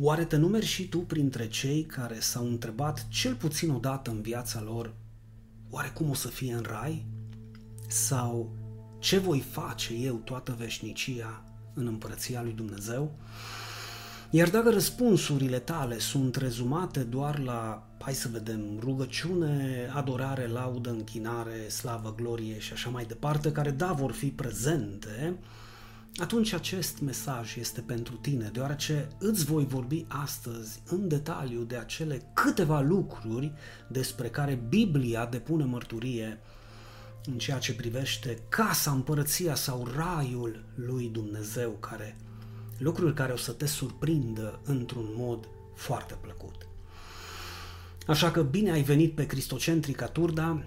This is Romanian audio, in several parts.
Oare te numeri și tu printre cei care s-au întrebat cel puțin o dată în viața lor, oare cum o să fie în rai? Sau ce voi face eu toată veșnicia în împărăția lui Dumnezeu? Iar dacă răspunsurile tale sunt rezumate doar la, hai să vedem, rugăciune, adorare, laudă, închinare, slavă, glorie și așa mai departe, care da vor fi prezente, atunci acest mesaj este pentru tine, deoarece îți voi vorbi astăzi în detaliu de acele câteva lucruri despre care Biblia depune mărturie în ceea ce privește casa, împărăția sau raiul lui Dumnezeu, care lucruri care o să te surprindă într-un mod foarte plăcut. Așa că bine ai venit pe Cristocentrica Turda,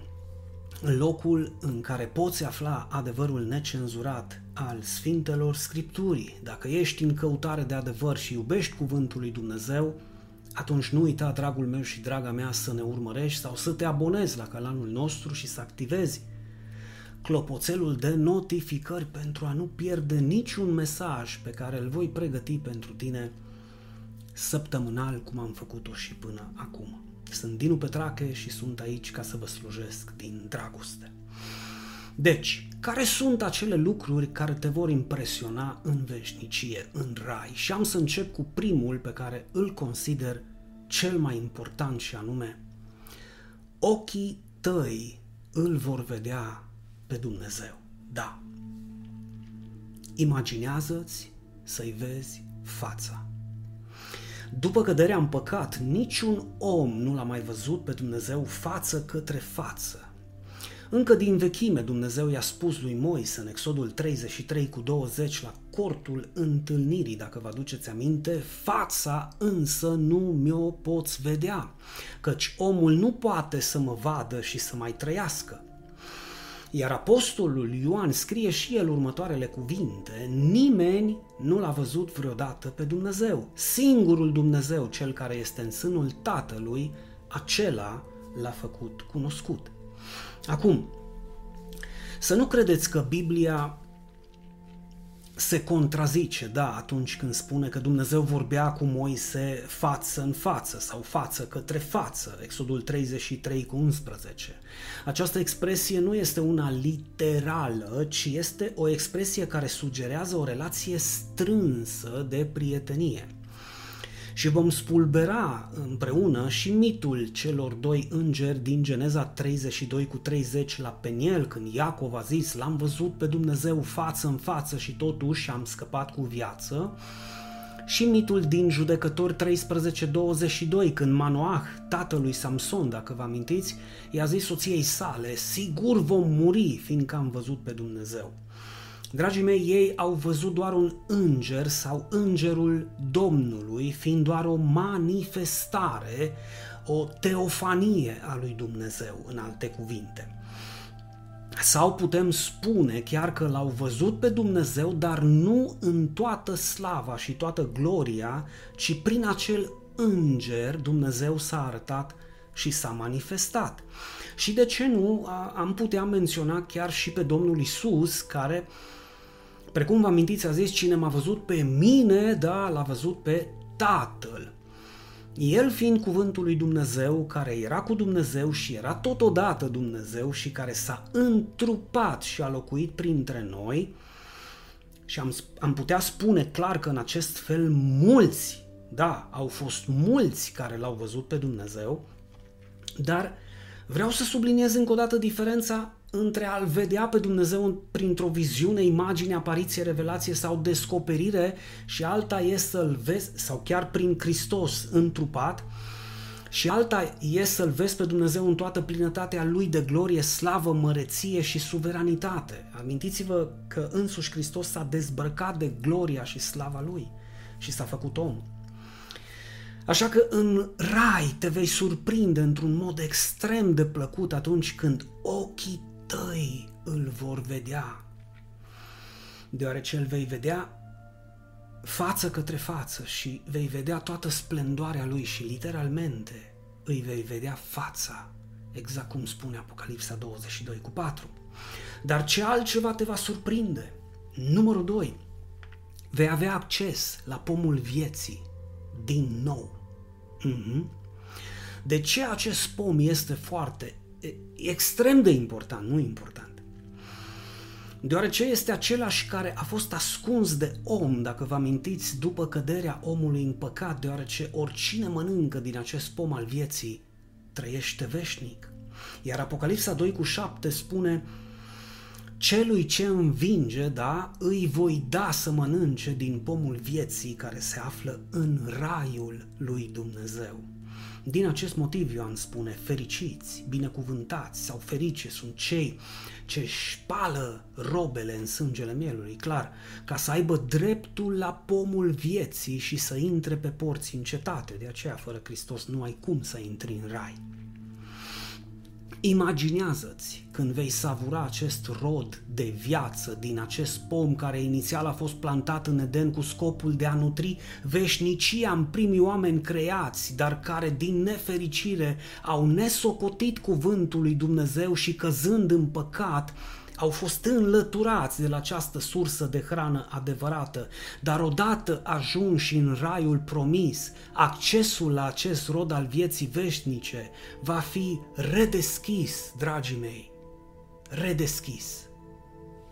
locul în care poți afla adevărul necenzurat al Sfintelor Scripturii. Dacă ești în căutare de adevăr și iubești Cuvântul lui Dumnezeu, atunci nu uita, dragul meu și draga mea, să ne urmărești sau să te abonezi la canalul nostru și să activezi clopoțelul de notificări pentru a nu pierde niciun mesaj pe care îl voi pregăti pentru tine săptămânal, cum am făcut-o și până acum. Sunt Dinu Petrache și sunt aici ca să vă slujesc din dragoste. Deci, care sunt acele lucruri care te vor impresiona în veșnicie, în rai? Și am să încep cu primul pe care îl consider cel mai important și anume ochii tăi îl vor vedea pe Dumnezeu. Da. Imaginează-ți să-i vezi fața. După căderea în păcat, niciun om nu l-a mai văzut pe Dumnezeu față către față. Încă din vechime Dumnezeu i-a spus lui Moise în Exodul 33 cu 20 la cortul întâlnirii, dacă vă aduceți aminte, fața însă nu mi-o poți vedea, căci omul nu poate să mă vadă și să mai trăiască. Iar apostolul Ioan scrie și el următoarele cuvinte, nimeni nu l-a văzut vreodată pe Dumnezeu. Singurul Dumnezeu, cel care este în sânul Tatălui, acela l-a făcut cunoscut. Acum, să nu credeți că Biblia se contrazice, da, atunci când spune că Dumnezeu vorbea cu Moise față în față sau față către față, Exodul 33 cu 11. Această expresie nu este una literală, ci este o expresie care sugerează o relație strânsă de prietenie și vom spulbera împreună și mitul celor doi îngeri din Geneza 32 cu 30 la Peniel, când Iacov a zis, l-am văzut pe Dumnezeu față în față și totuși am scăpat cu viață, și mitul din Judecători 13:22, când Manoah, tatălui Samson, dacă vă amintiți, i-a zis soției sale, sigur vom muri, fiindcă am văzut pe Dumnezeu. Dragii mei, ei au văzut doar un înger sau îngerul Domnului, fiind doar o manifestare, o teofanie a lui Dumnezeu, în alte cuvinte. Sau putem spune chiar că l-au văzut pe Dumnezeu, dar nu în toată slava și toată gloria, ci prin acel înger Dumnezeu s-a arătat și s-a manifestat. Și de ce nu am putea menționa chiar și pe Domnul Isus, care uh, Precum vă amintiți, a zis, cine m-a văzut pe mine, da, l-a văzut pe Tatăl. El fiind cuvântul lui Dumnezeu, care era cu Dumnezeu și era totodată Dumnezeu și care s-a întrupat și a locuit printre noi, și am, am putea spune clar că în acest fel mulți, da, au fost mulți care l-au văzut pe Dumnezeu, dar vreau să subliniez încă o dată diferența între a-L vedea pe Dumnezeu printr-o viziune, imagine, apariție, revelație sau descoperire și alta e să-L vezi, sau chiar prin Hristos întrupat, și alta e să-L vezi pe Dumnezeu în toată plinătatea Lui de glorie, slavă, măreție și suveranitate. Amintiți-vă că însuși Hristos s-a dezbrăcat de gloria și slava Lui și s-a făcut om. Așa că în rai te vei surprinde într-un mod extrem de plăcut atunci când ochii tăi îl vor vedea, deoarece îl vei vedea față către față și vei vedea toată splendoarea lui și literalmente îi vei vedea fața, exact cum spune Apocalipsa 22 cu 4. Dar ce altceva te va surprinde? Numărul 2. Vei avea acces la pomul vieții, din nou. Mm-hmm. De ce acest pom este foarte, extrem de important, nu important? deoarece este același care a fost ascuns de om, dacă vă amintiți, după căderea omului în păcat, deoarece oricine mănâncă din acest pom al vieții trăiește veșnic. Iar Apocalipsa 2 cu 7 spune Celui ce învinge, da, îi voi da să mănânce din pomul vieții care se află în raiul lui Dumnezeu. Din acest motiv Ioan spune, fericiți, binecuvântați sau ferice sunt cei ce spală robele în sângele mielului, clar, ca să aibă dreptul la pomul vieții și să intre pe porți în cetate. De aceea, fără Hristos, nu ai cum să intri în rai. Imaginează-ți când vei savura acest rod de viață din acest pom care inițial a fost plantat în Eden cu scopul de a nutri veșnicia în primii oameni creați, dar care din nefericire au nesocotit cuvântul lui Dumnezeu și căzând în păcat, au fost înlăturați de la această sursă de hrană adevărată, dar odată ajunși în raiul promis, accesul la acest rod al vieții veșnice va fi redeschis, dragii mei, redeschis.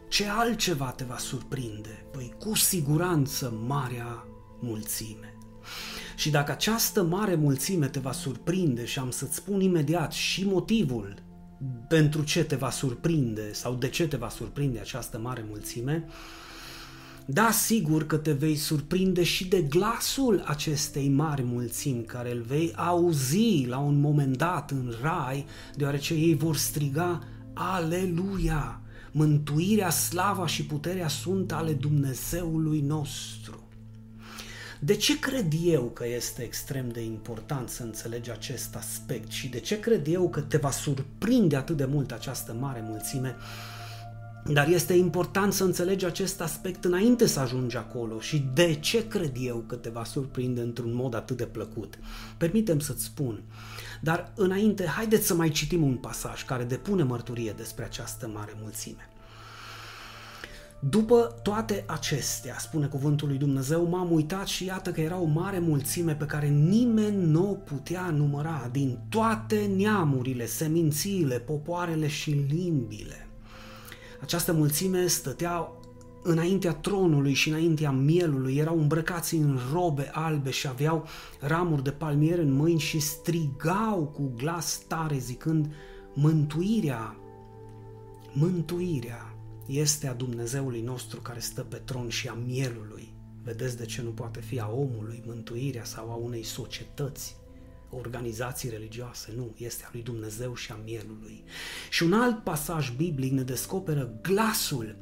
Ce altceva te va surprinde? Păi cu siguranță marea mulțime. Și dacă această mare mulțime te va surprinde și am să-ți spun imediat și motivul pentru ce te va surprinde sau de ce te va surprinde această mare mulțime, da, sigur că te vei surprinde și de glasul acestei mari mulțimi care îl vei auzi la un moment dat în rai, deoarece ei vor striga Aleluia! Mântuirea, slava și puterea sunt ale Dumnezeului nostru. De ce cred eu că este extrem de important să înțelegi acest aspect și de ce cred eu că te va surprinde atât de mult această mare mulțime? Dar este important să înțelegi acest aspect înainte să ajungi acolo și de ce cred eu că te va surprinde într-un mod atât de plăcut. Permitem să-ți spun. Dar înainte, haideți să mai citim un pasaj care depune mărturie despre această mare mulțime. După toate acestea, spune cuvântul lui Dumnezeu, m-am uitat și iată că era o mare mulțime pe care nimeni nu o putea număra din toate neamurile, semințiile, popoarele și limbile. Această mulțime stătea înaintea tronului și înaintea mielului, erau îmbrăcați în robe albe și aveau ramuri de palmier în mâini și strigau cu glas tare zicând, mântuirea, mântuirea este a Dumnezeului nostru care stă pe tron și a mielului. Vedeți de ce nu poate fi a omului mântuirea sau a unei societăți, organizații religioase, nu, este a lui Dumnezeu și a mielului. Și un alt pasaj biblic ne descoperă glasul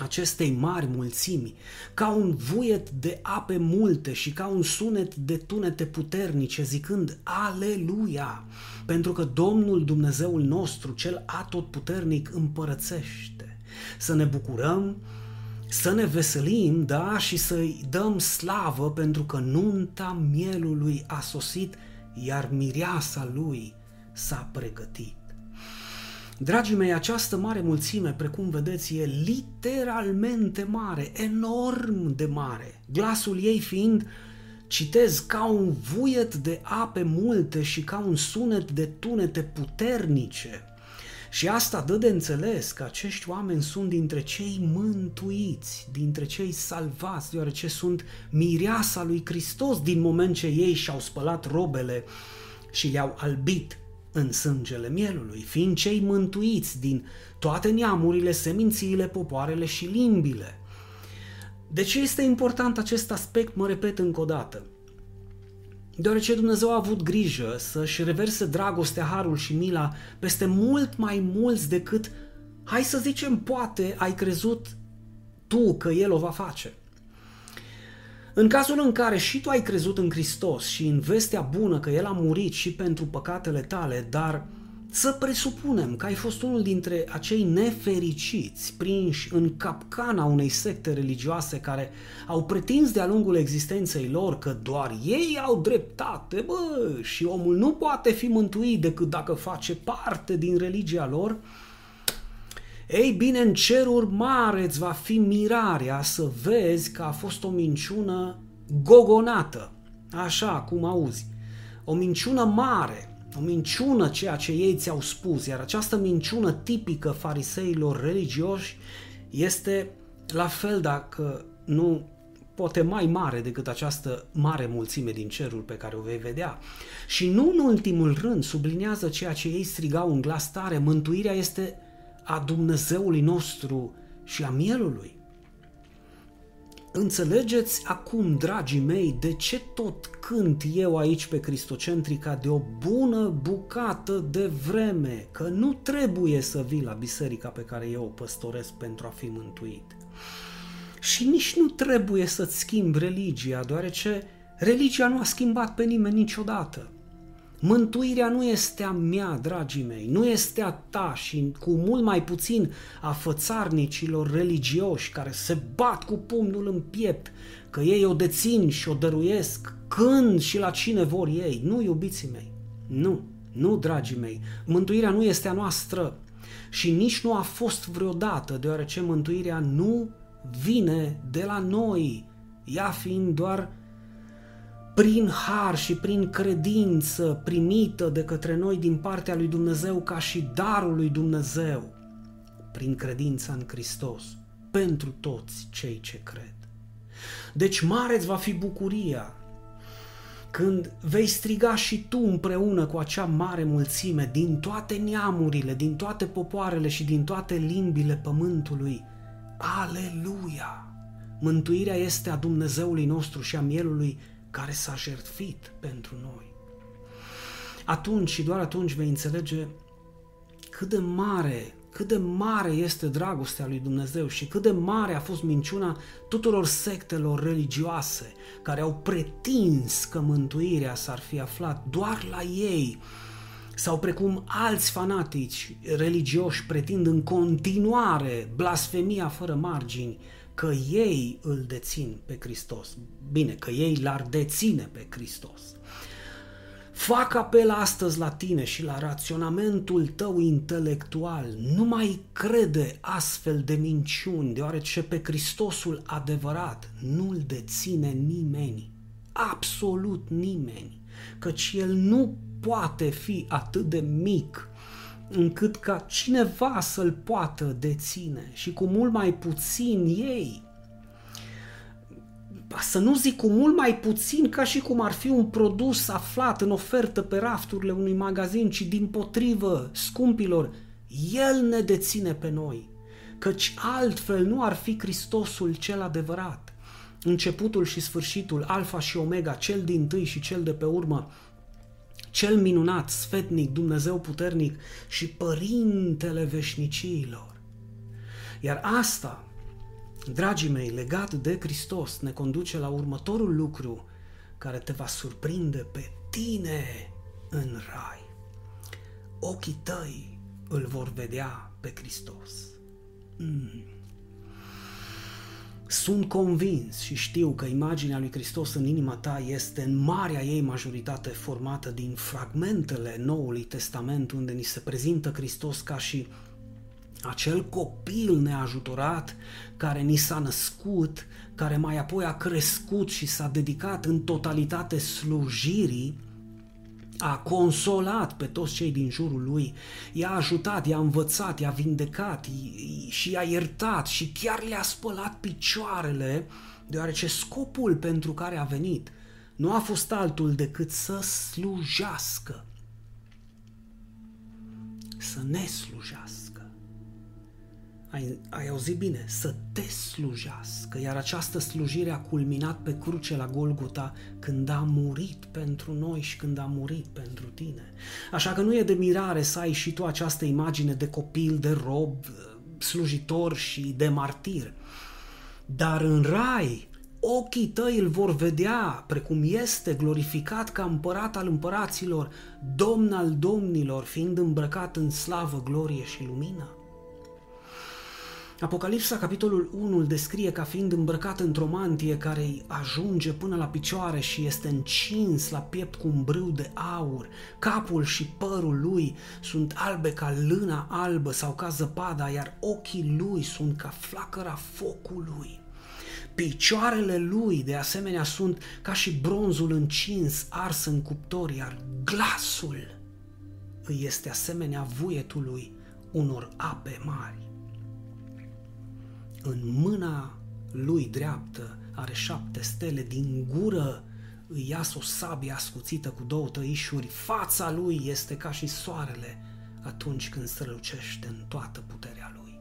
acestei mari mulțimi, ca un vuiet de ape multe și ca un sunet de tunete puternice, zicând Aleluia, pentru că Domnul Dumnezeul nostru, cel atotputernic, împărățește să ne bucurăm, să ne veselim, da, și să-i dăm slavă pentru că nunta mielului a sosit, iar mireasa lui s-a pregătit. Dragii mei, această mare mulțime, precum vedeți, e literalmente mare, enorm de mare, glasul ei fiind, citez, ca un vuiet de ape multe și ca un sunet de tunete puternice. Și asta dă de înțeles că acești oameni sunt dintre cei mântuiți, dintre cei salvați, deoarece sunt mireasa lui Hristos din moment ce ei și-au spălat robele și le-au albit în sângele mielului, fiind cei mântuiți din toate neamurile, semințiile, popoarele și limbile. De ce este important acest aspect? Mă repet încă o dată deoarece Dumnezeu a avut grijă să-și reverse dragostea, harul și mila peste mult mai mulți decât, hai să zicem, poate ai crezut tu că El o va face. În cazul în care și tu ai crezut în Hristos și în vestea bună că El a murit și pentru păcatele tale, dar să presupunem că ai fost unul dintre acei nefericiți prinși în capcana unei secte religioase care au pretins de-a lungul existenței lor că doar ei au dreptate, bă, și omul nu poate fi mântuit decât dacă face parte din religia lor, ei bine, în ceruri mare îți va fi mirarea să vezi că a fost o minciună gogonată. Așa cum auzi, o minciună mare, o minciună ceea ce ei ți-au spus, iar această minciună tipică fariseilor religioși este la fel dacă nu poate mai mare decât această mare mulțime din cerul pe care o vei vedea. Și nu în ultimul rând subliniază ceea ce ei strigau în glas tare, mântuirea este a Dumnezeului nostru și a mielului. Înțelegeți acum, dragii mei, de ce tot cânt eu aici pe Cristocentrica de o bună bucată de vreme, că nu trebuie să vii la biserica pe care eu o păstoresc pentru a fi mântuit. Și nici nu trebuie să-ți schimbi religia, deoarece religia nu a schimbat pe nimeni niciodată. Mântuirea nu este a mea, dragii mei, nu este a ta și cu mult mai puțin a fățarnicilor religioși care se bat cu pumnul în piept că ei o dețin și o dăruiesc când și la cine vor ei. Nu, iubiții mei, nu, nu, dragii mei, mântuirea nu este a noastră și nici nu a fost vreodată, deoarece mântuirea nu vine de la noi, ea fiind doar prin har și prin credință primită de către noi din partea lui Dumnezeu ca și darul lui Dumnezeu, prin credința în Hristos, pentru toți cei ce cred. Deci mare va fi bucuria când vei striga și tu împreună cu acea mare mulțime din toate neamurile, din toate popoarele și din toate limbile pământului. Aleluia! Mântuirea este a Dumnezeului nostru și a mielului care s-a jertfit pentru noi. Atunci și doar atunci vei înțelege cât de mare, cât de mare este dragostea lui Dumnezeu și cât de mare a fost minciuna tuturor sectelor religioase care au pretins că mântuirea s-ar fi aflat doar la ei sau precum alți fanatici religioși pretind în continuare blasfemia fără margini, că ei îl dețin pe Hristos. Bine, că ei l-ar deține pe Hristos. Fac apel astăzi la tine și la raționamentul tău intelectual. Nu mai crede astfel de minciuni, deoarece pe Hristosul adevărat nu-l deține nimeni. Absolut nimeni. Căci el nu poate fi atât de mic încât ca cineva să-l poată deține și cu mult mai puțin ei. Să nu zic cu mult mai puțin ca și cum ar fi un produs aflat în ofertă pe rafturile unui magazin, ci din potrivă, scumpilor, El ne deține pe noi, căci altfel nu ar fi Hristosul cel adevărat. Începutul și sfârșitul, alfa și omega, cel din tâi și cel de pe urmă, cel minunat, sfetnic, Dumnezeu puternic și Părintele veșniciilor. Iar asta, dragii mei, legat de Hristos, ne conduce la următorul lucru care te va surprinde pe tine în rai. Ochii tăi îl vor vedea pe Hristos. Mm. Sunt convins și știu că imaginea lui Hristos în inima ta este în marea ei majoritate formată din fragmentele Noului Testament unde ni se prezintă Hristos ca și acel copil neajutorat care ni s-a născut, care mai apoi a crescut și s-a dedicat în totalitate slujirii a consolat pe toți cei din jurul lui, i-a ajutat, i-a învățat, i-a vindecat și i-a iertat și chiar le-a spălat picioarele, deoarece scopul pentru care a venit nu a fost altul decât să slujească, să ne slujească ai, ai auzit bine, să te slujească, iar această slujire a culminat pe cruce la Golgota când a murit pentru noi și când a murit pentru tine. Așa că nu e de mirare să ai și tu această imagine de copil, de rob, slujitor și de martir. Dar în rai, ochii tăi îl vor vedea, precum este glorificat ca împărat al împăraților, domn al domnilor, fiind îmbrăcat în slavă, glorie și lumină. Apocalipsa, capitolul 1, îl descrie ca fiind îmbrăcat într-o mantie care îi ajunge până la picioare și este încins la piept cu un brâu de aur. Capul și părul lui sunt albe ca lâna albă sau ca zăpada, iar ochii lui sunt ca flacăra focului. Picioarele lui, de asemenea, sunt ca și bronzul încins, ars în cuptor, iar glasul îi este asemenea vuietului unor ape mari. În mâna lui dreaptă are șapte stele, din gură îi ias o sabie ascuțită cu două tăișuri, fața lui este ca și soarele atunci când strălucește în toată puterea lui.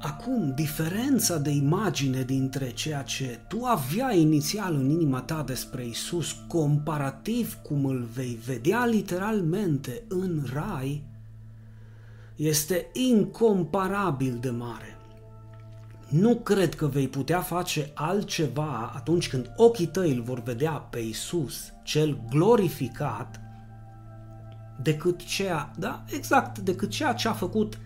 Acum, diferența de imagine dintre ceea ce tu aveai inițial în inima ta despre Isus, comparativ cum îl vei vedea literalmente în rai, este incomparabil de mare. Nu cred că vei putea face altceva atunci când ochii tăi îl vor vedea pe Isus, cel glorificat, decât ceea, da, exact, decât ceea ce a făcut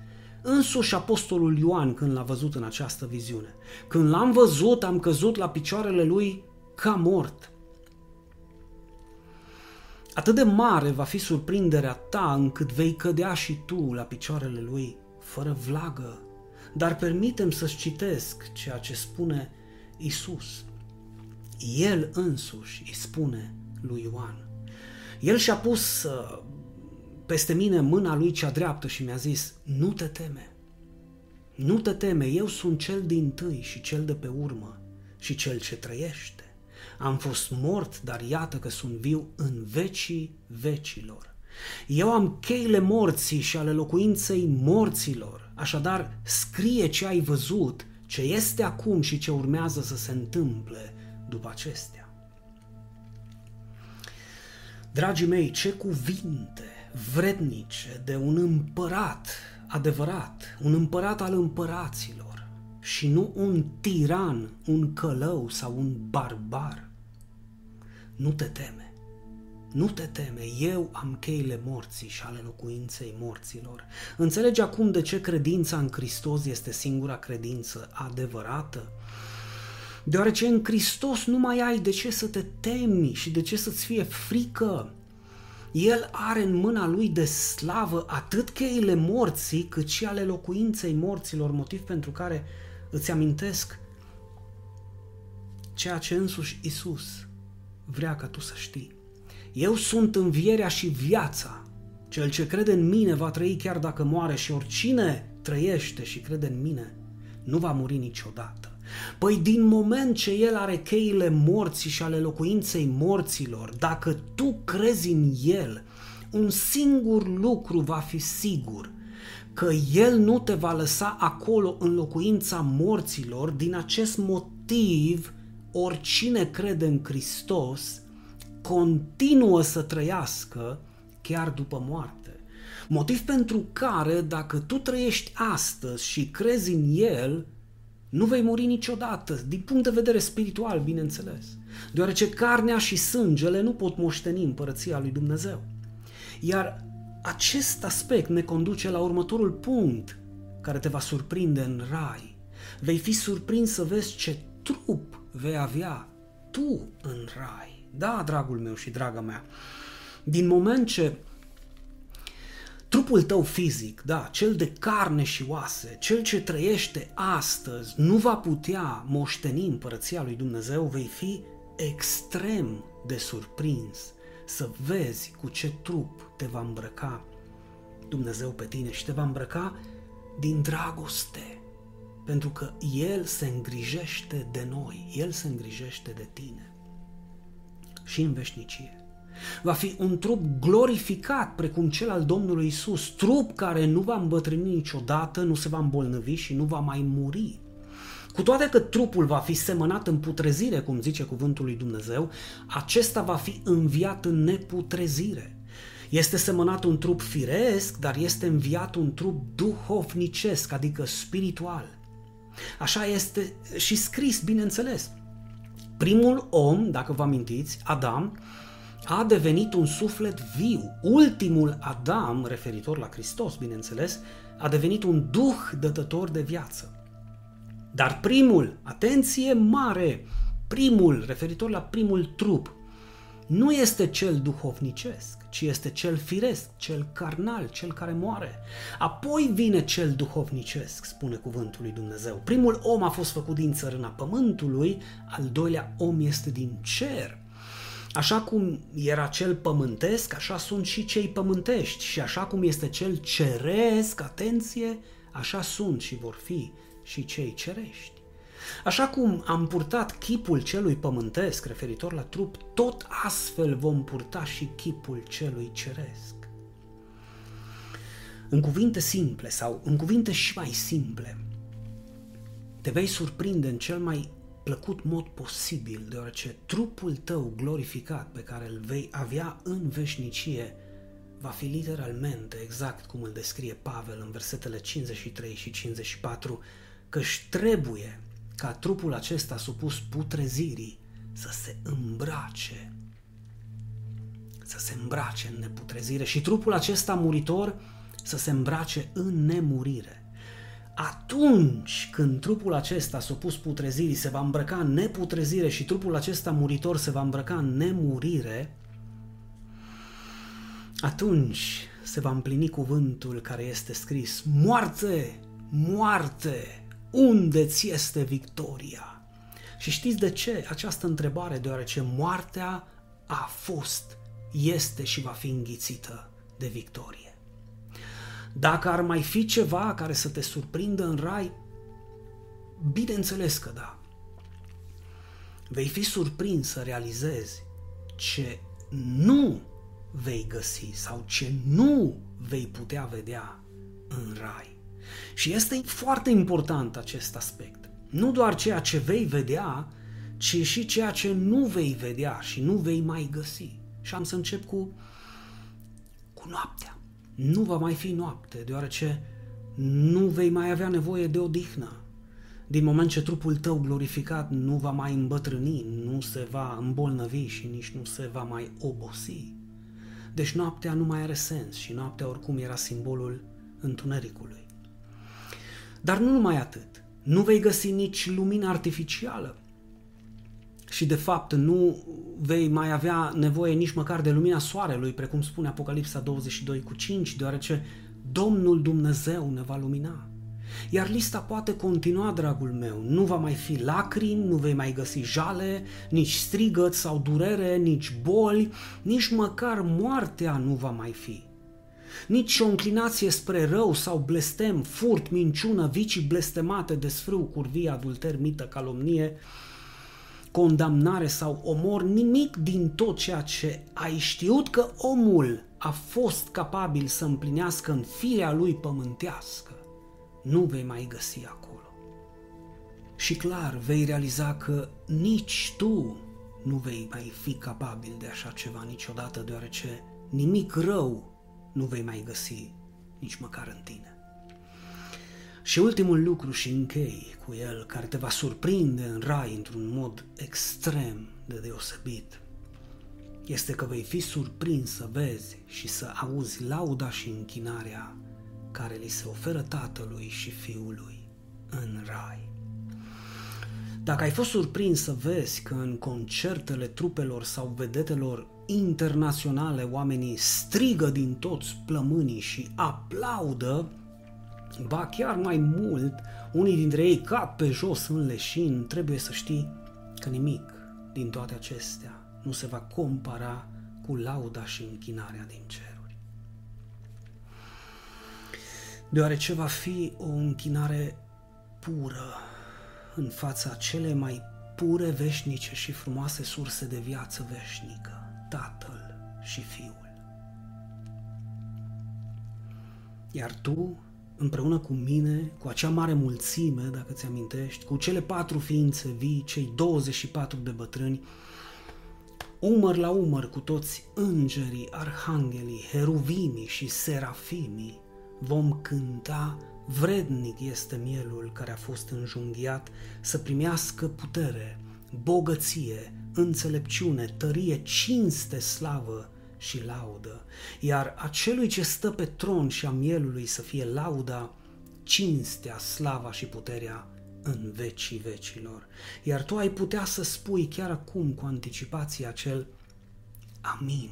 însuși apostolul Ioan când l-a văzut în această viziune. Când l-am văzut, am căzut la picioarele lui ca mort. Atât de mare va fi surprinderea ta încât vei cădea și tu la picioarele lui, fără vlagă. Dar permitem să-ți citesc ceea ce spune Isus. El însuși îi spune lui Ioan. El și-a pus uh, peste mine mâna lui cea dreaptă și mi-a zis, nu te teme, nu te teme, eu sunt cel din tâi și cel de pe urmă și cel ce trăiește. Am fost mort, dar iată că sunt viu în vecii vecilor. Eu am cheile morții și ale locuinței morților. Așadar, scrie ce ai văzut, ce este acum și ce urmează să se întâmple după acestea. Dragii mei, ce cuvinte vrednice de un împărat adevărat, un împărat al împăraților și nu un tiran, un călău sau un barbar. Nu te teme, nu te teme, eu am cheile morții și ale locuinței morților. Înțelegi acum de ce credința în Hristos este singura credință adevărată? Deoarece în Hristos nu mai ai de ce să te temi și de ce să-ți fie frică. El are în mâna lui de slavă atât cheile morții, cât și ale locuinței morților, motiv pentru care îți amintesc ceea ce însuși Isus vrea ca tu să știi. Eu sunt învierea și viața. Cel ce crede în mine va trăi chiar dacă moare și oricine trăiește și crede în mine nu va muri niciodată. Păi din moment ce el are cheile morții și ale locuinței morților, dacă tu crezi în el, un singur lucru va fi sigur, că el nu te va lăsa acolo în locuința morților, din acest motiv oricine crede în Hristos continuă să trăiască chiar după moarte. Motiv pentru care, dacă tu trăiești astăzi și crezi în El, nu vei muri niciodată, din punct de vedere spiritual, bineînțeles, deoarece carnea și sângele nu pot moșteni împărăția lui Dumnezeu. Iar acest aspect ne conduce la următorul punct care te va surprinde în rai. Vei fi surprins să vezi ce trup vei avea tu în rai. Da, dragul meu și draga mea, din moment ce Trupul tău fizic, da, cel de carne și oase, cel ce trăiește astăzi, nu va putea moșteni împărăția lui Dumnezeu, vei fi extrem de surprins să vezi cu ce trup te va îmbrăca Dumnezeu pe tine și te va îmbrăca din dragoste, pentru că El se îngrijește de noi, El se îngrijește de tine și în veșnicie. Va fi un trup glorificat precum cel al Domnului Isus, trup care nu va îmbătrâni niciodată, nu se va îmbolnăvi și nu va mai muri. Cu toate că trupul va fi semănat în putrezire, cum zice cuvântul lui Dumnezeu, acesta va fi înviat în neputrezire. Este semănat un trup firesc, dar este înviat un trup duhovnicesc, adică spiritual. Așa este și scris, bineînțeles. Primul om, dacă vă amintiți, Adam, a devenit un suflet viu. Ultimul Adam, referitor la Hristos, bineînțeles, a devenit un duh dătător de viață. Dar primul, atenție mare, primul, referitor la primul trup, nu este cel duhovnicesc, ci este cel firesc, cel carnal, cel care moare. Apoi vine cel duhovnicesc, spune cuvântul lui Dumnezeu. Primul om a fost făcut din țărâna pământului, al doilea om este din cer. Așa cum era cel pământesc, așa sunt și cei pământești și așa cum este cel ceresc, atenție, așa sunt și vor fi și cei cerești. Așa cum am purtat chipul celui pământesc referitor la trup, tot astfel vom purta și chipul celui ceresc. În cuvinte simple sau în cuvinte și mai simple, te vei surprinde în cel mai plăcut mod posibil, deoarece trupul tău glorificat pe care îl vei avea în veșnicie va fi literalmente exact cum îl descrie Pavel în versetele 53 și 54, că își trebuie ca trupul acesta supus putrezirii să se îmbrace, să se îmbrace în neputrezire și trupul acesta muritor să se îmbrace în nemurire. Atunci când trupul acesta supus putrezirii se va îmbrăca în neputrezire și trupul acesta muritor se va îmbrăca în nemurire, atunci se va împlini cuvântul care este scris, moarte, moarte, unde ți este victoria? Și știți de ce această întrebare? Deoarece moartea a fost, este și va fi înghițită de victorie. Dacă ar mai fi ceva care să te surprindă în rai, bineînțeles că da. Vei fi surprins să realizezi ce nu vei găsi sau ce nu vei putea vedea în rai. Și este foarte important acest aspect. Nu doar ceea ce vei vedea, ci și ceea ce nu vei vedea și nu vei mai găsi. Și am să încep cu, cu noaptea. Nu va mai fi noapte, deoarece nu vei mai avea nevoie de odihnă. Din moment ce trupul tău glorificat nu va mai îmbătrâni, nu se va îmbolnăvi și nici nu se va mai obosi. Deci noaptea nu mai are sens și noaptea oricum era simbolul întunericului. Dar nu numai atât. Nu vei găsi nici lumină artificială. Și de fapt nu vei mai avea nevoie nici măcar de lumina soarelui, precum spune Apocalipsa 22 cu 5, deoarece Domnul Dumnezeu ne va lumina. Iar lista poate continua, dragul meu. Nu va mai fi lacrimi, nu vei mai găsi jale, nici strigăt sau durere, nici boli, nici măcar moartea nu va mai fi nici o înclinație spre rău sau blestem, furt, minciună, vicii blestemate, desfrâu, curvie, adulter, mită, calomnie, condamnare sau omor, nimic din tot ceea ce ai știut că omul a fost capabil să împlinească în firea lui pământească, nu vei mai găsi acolo. Și clar, vei realiza că nici tu nu vei mai fi capabil de așa ceva niciodată, deoarece nimic rău nu vei mai găsi nici măcar în tine. Și ultimul lucru și închei cu el, care te va surprinde în rai într-un mod extrem de deosebit, este că vei fi surprins să vezi și să auzi lauda și închinarea care li se oferă tatălui și fiului în rai. Dacă ai fost surprins să vezi că în concertele trupelor sau vedetelor internaționale oamenii strigă din toți plămânii și aplaudă, ba chiar mai mult, unii dintre ei cap pe jos în leșin, trebuie să știi că nimic din toate acestea nu se va compara cu lauda și închinarea din ceruri. Deoarece va fi o închinare pură în fața cele mai pure, veșnice și frumoase surse de viață veșnică Tatăl și Fiul. Iar tu, împreună cu mine, cu acea mare mulțime, dacă ți amintești, cu cele patru ființe vii, cei 24 de bătrâni, umăr la umăr cu toți îngerii, arhanghelii, heruvimii și serafimii, vom cânta vrednic este mielul care a fost înjunghiat să primească putere, bogăție, înțelepciune, tărie, cinste, slavă și laudă, iar acelui ce stă pe tron și a mielului să fie lauda, cinstea, slava și puterea în vecii vecilor. Iar tu ai putea să spui chiar acum cu anticipație acel Amin.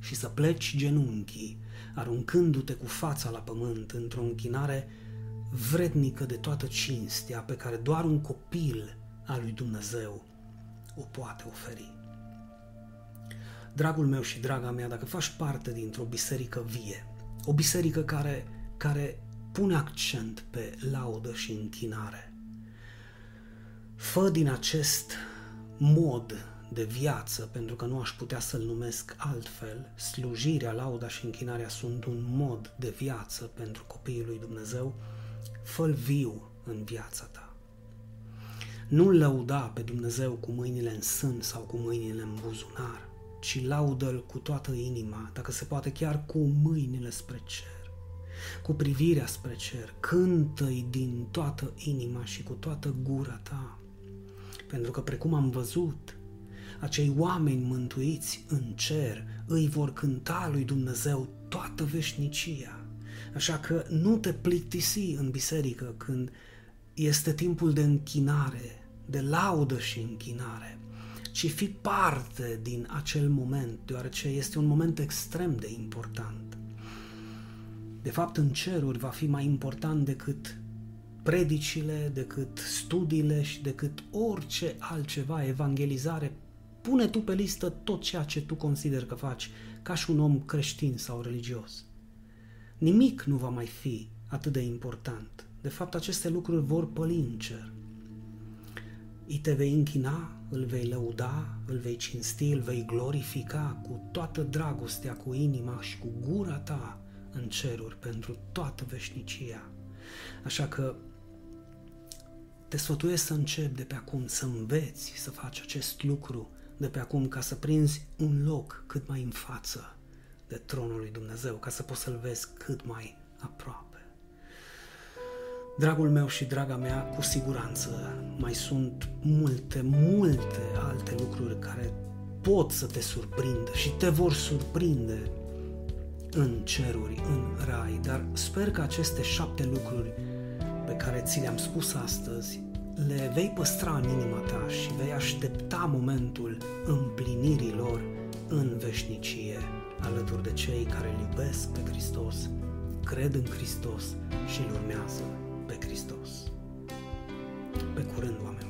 Și să pleci genunchii, aruncându-te cu fața la pământ într-o închinare vrednică de toată cinstea pe care doar un copil al lui Dumnezeu o poate oferi. Dragul meu și draga mea, dacă faci parte dintr-o biserică vie, o biserică care, care pune accent pe laudă și închinare, fă din acest mod de viață, pentru că nu aș putea să-l numesc altfel, slujirea, lauda și închinarea sunt un mod de viață pentru copiii lui Dumnezeu, fă viu în viața ta. Nu-L lăuda pe Dumnezeu cu mâinile în sân sau cu mâinile în buzunar, ci laudă-L cu toată inima, dacă se poate chiar cu mâinile spre cer, cu privirea spre cer, cântă-i din toată inima și cu toată gura ta, pentru că precum am văzut, acei oameni mântuiți în cer îi vor cânta lui Dumnezeu toată veșnicia. Așa că nu te plictisi în biserică când este timpul de închinare, de laudă și închinare, ci fi parte din acel moment, deoarece este un moment extrem de important. De fapt, în ceruri va fi mai important decât predicile, decât studiile și decât orice altceva, evangelizare. Pune tu pe listă tot ceea ce tu consideri că faci ca și un om creștin sau religios. Nimic nu va mai fi atât de important. De fapt, aceste lucruri vor păli în cer. Îi te vei închina, îl vei lăuda, îl vei cinsti, îl vei glorifica cu toată dragostea, cu inima și cu gura ta în ceruri pentru toată veșnicia. Așa că te sfătuiesc să începi de pe acum, să înveți să faci acest lucru de pe acum ca să prinzi un loc cât mai în față de tronul lui Dumnezeu, ca să poți să-L vezi cât mai aproape. Dragul meu și draga mea, cu siguranță mai sunt multe, multe alte lucruri care pot să te surprindă și te vor surprinde în ceruri, în rai, dar sper că aceste șapte lucruri pe care ți le-am spus astăzi le vei păstra în inima ta și vei aștepta momentul împlinirii lor în veșnicie, alături de cei care îl iubesc pe Hristos, cred în Hristos și îl urmează pe Hristos. Pe curând, oameni